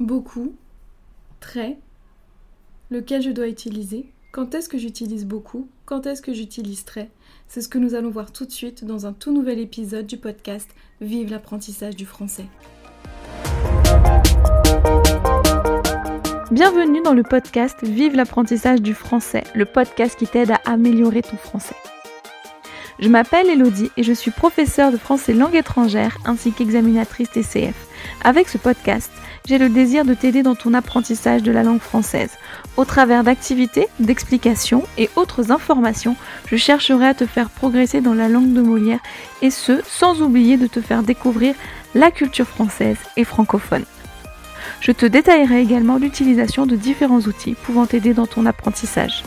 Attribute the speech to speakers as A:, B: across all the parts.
A: Beaucoup, très, lequel je dois utiliser, quand est-ce que j'utilise beaucoup, quand est-ce que j'utilise très? C'est ce que nous allons voir tout de suite dans un tout nouvel épisode du podcast Vive l'apprentissage du français. Bienvenue dans le podcast Vive l'apprentissage du français, le podcast qui t'aide à améliorer ton français. Je m'appelle Elodie et je suis professeure de français langue étrangère ainsi qu'examinatrice TCF. Avec ce podcast, j'ai le désir de t'aider dans ton apprentissage de la langue française. Au travers d'activités, d'explications et autres informations, je chercherai à te faire progresser dans la langue de Molière et ce, sans oublier de te faire découvrir la culture française et francophone. Je te détaillerai également l'utilisation de différents outils pouvant t'aider dans ton apprentissage.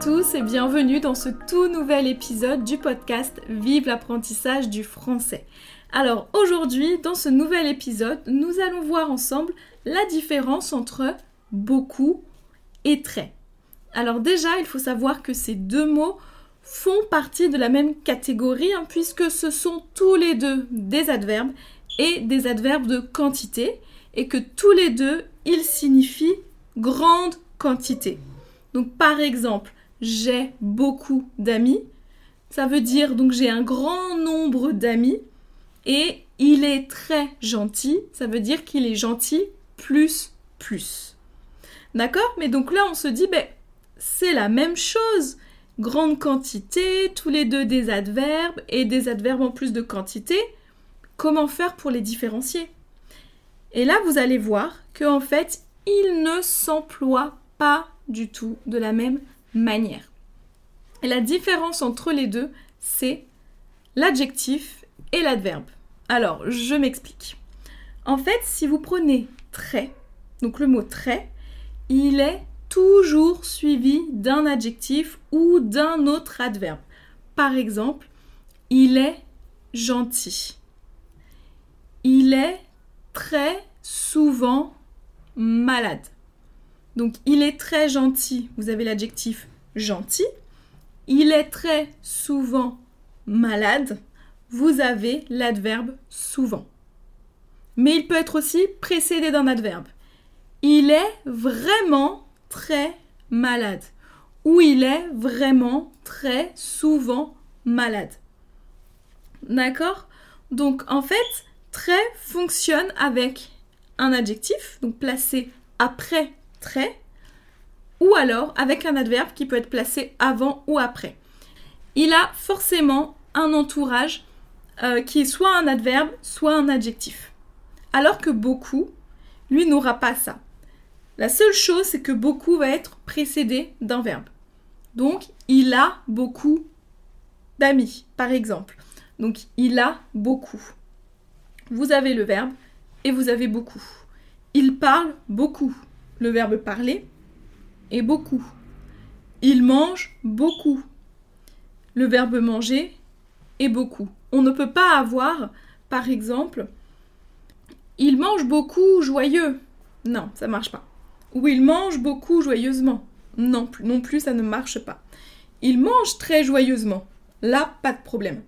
A: Tous et bienvenue dans ce tout nouvel épisode du podcast Vive l'apprentissage du français. Alors aujourd'hui, dans ce nouvel épisode, nous allons voir ensemble la différence entre beaucoup et très. Alors déjà, il faut savoir que ces deux mots font partie de la même catégorie hein, puisque ce sont tous les deux des adverbes et des adverbes de quantité et que tous les deux, ils signifient grande quantité. Donc par exemple, j'ai beaucoup d'amis. Ça veut dire donc j'ai un grand nombre d'amis et il est très gentil. Ça veut dire qu'il est gentil plus plus. D'accord? Mais donc là on se dit ben c'est la même chose. Grande quantité, tous les deux des adverbes et des adverbes en plus de quantité. Comment faire pour les différencier? Et là vous allez voir que en fait, il ne s'emploie pas du tout de la même manière. La différence entre les deux, c'est l'adjectif et l'adverbe. Alors, je m'explique. En fait, si vous prenez très, donc le mot très, il est toujours suivi d'un adjectif ou d'un autre adverbe. Par exemple, il est gentil. Il est très souvent malade. Donc il est très gentil, vous avez l'adjectif gentil. Il est très souvent malade, vous avez l'adverbe souvent. Mais il peut être aussi précédé d'un adverbe. Il est vraiment très malade ou il est vraiment très souvent malade. D'accord? Donc en fait, très fonctionne avec un adjectif, donc placé après ou alors avec un adverbe qui peut être placé avant ou après. Il a forcément un entourage euh, qui est soit un adverbe, soit un adjectif. Alors que beaucoup, lui, n'aura pas ça. La seule chose, c'est que beaucoup va être précédé d'un verbe. Donc, il a beaucoup d'amis, par exemple. Donc, il a beaucoup. Vous avez le verbe et vous avez beaucoup. Il parle beaucoup le verbe parler est beaucoup. Il mange beaucoup. Le verbe manger est beaucoup. On ne peut pas avoir, par exemple, il mange beaucoup joyeux. Non, ça marche pas. Ou il mange beaucoup joyeusement. Non, non plus, ça ne marche pas. Il mange très joyeusement. Là, pas de problème.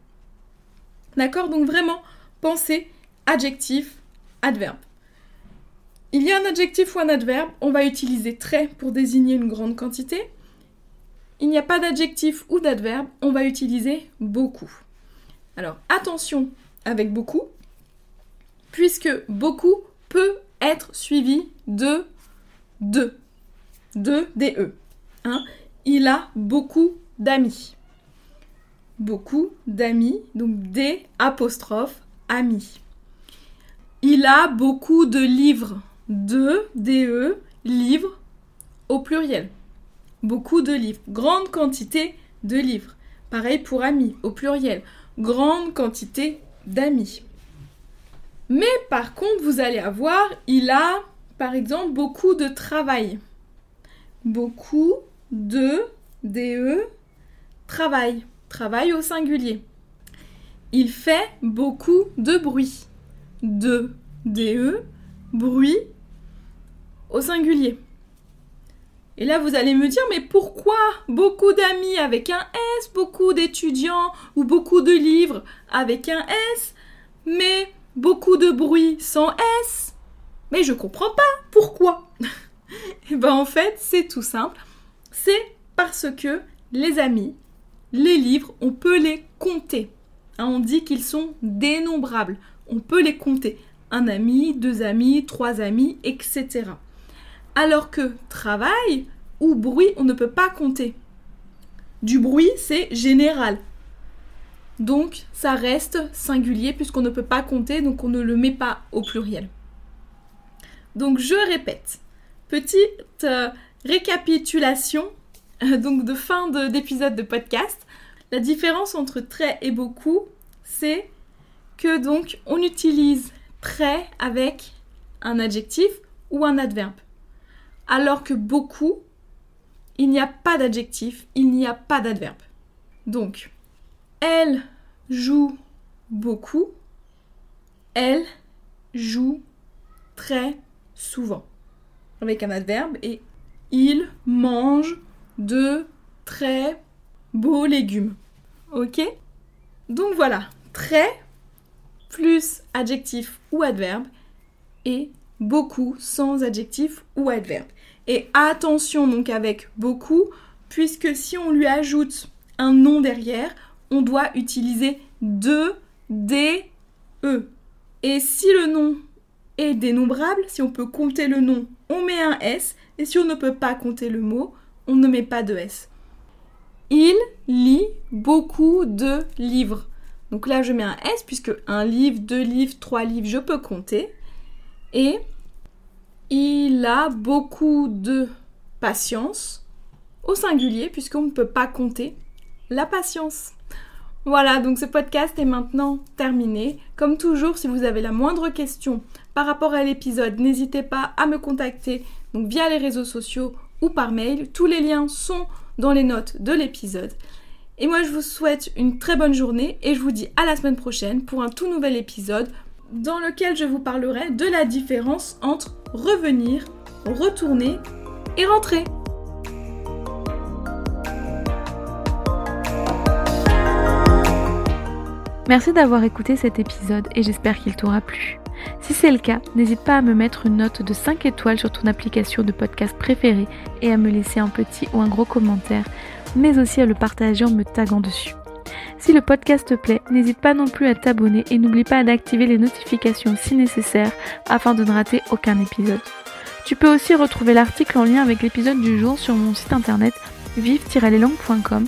A: D'accord? Donc vraiment, pensez adjectif, adverbe. Il y a un adjectif ou un adverbe, on va utiliser très pour désigner une grande quantité. Il n'y a pas d'adjectif ou d'adverbe, on va utiliser beaucoup. Alors attention avec beaucoup, puisque beaucoup peut être suivi de de, de, des e. Hein. Il a beaucoup d'amis. Beaucoup d'amis, donc des apostrophes amis. Il a beaucoup de livres de, DE, livres au pluriel. Beaucoup de livres. Grande quantité de livres. Pareil pour amis au pluriel. Grande quantité d'amis. Mais par contre, vous allez avoir, il a par exemple beaucoup de travail. Beaucoup de DE travail. Travail au singulier. Il fait beaucoup de bruit. De DE bruit au singulier. Et là, vous allez me dire, mais pourquoi beaucoup d'amis avec un S, beaucoup d'étudiants ou beaucoup de livres avec un S, mais beaucoup de bruit sans S? Mais je comprends pas pourquoi? Et ben en fait, c'est tout simple. C'est parce que les amis, les livres, on peut les compter. Hein, on dit qu'ils sont dénombrables. On peut les compter. Un ami, deux amis, trois amis, etc. Alors que travail ou bruit, on ne peut pas compter. Du bruit, c'est général. Donc, ça reste singulier puisqu'on ne peut pas compter, donc on ne le met pas au pluriel. Donc, je répète. Petite euh, récapitulation donc de fin d'épisode de, podcast. La différence entre très et beaucoup, c'est que donc on utilise très avec un adjectif ou un adverbe. Alors que beaucoup, il n'y a pas d'adjectif, il n'y a pas d'adverbe. Donc, elle joue beaucoup, elle joue très souvent. Avec un adverbe et il mange de très beaux légumes. Ok? Donc voilà, très plus adjectif ou adverbe et beaucoup sans adjectif ou adverbe. Et attention donc avec beaucoup, puisque si on lui ajoute un nom derrière, on doit utiliser de, des, e. Et si le nom est dénombrable, si on peut compter le nom, on met un S. Et si on ne peut pas compter le mot, on ne met pas de S. Il lit beaucoup de livres. Donc là, je mets un S puisque un livre, deux livres, trois livres, je peux compter. Et il a beaucoup de patience au singulier puisqu'on ne peut pas compter la patience. Voilà, donc ce podcast est maintenant terminé. Comme toujours, si vous avez la moindre question par rapport à l'épisode, n'hésitez pas à me contacter via les réseaux sociaux ou par mail. Tous les liens sont dans les notes de l'épisode. Et moi, je vous souhaite une très bonne journée et je vous dis à la semaine prochaine pour un tout nouvel épisode dans lequel je vous parlerai de la différence entre revenir, retourner et rentrer.
B: Merci d'avoir écouté cet épisode et j'espère qu'il t'aura plu. Si c'est le cas, n'hésite pas à me mettre une note de 5 étoiles sur ton application de podcast préférée et à me laisser un petit ou un gros commentaire, mais aussi à le partager en me taguant dessus. Si le podcast te plaît, n'hésite pas non plus à t'abonner et n'oublie pas d'activer les notifications si nécessaire afin de ne rater aucun épisode. Tu peux aussi retrouver l'article en lien avec l'épisode du jour sur mon site internet vive-leslangues.com.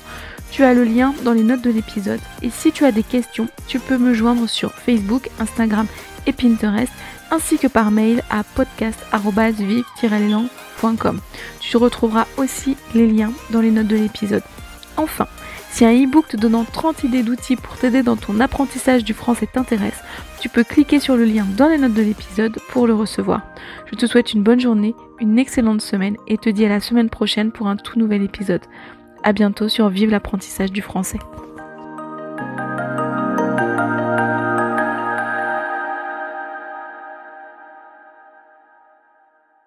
B: Tu as le lien dans les notes de l'épisode. Et si tu as des questions, tu peux me joindre sur Facebook, Instagram et Pinterest, ainsi que par mail à podcast.vive-leslangues.com. Tu retrouveras aussi les liens dans les notes de l'épisode. Enfin, si un e-book te donnant 30 idées d'outils pour t'aider dans ton apprentissage du français t'intéresse, tu peux cliquer sur le lien dans les notes de l'épisode pour le recevoir. Je te souhaite une bonne journée, une excellente semaine et te dis à la semaine prochaine pour un tout nouvel épisode. A bientôt sur Vive l'apprentissage du français.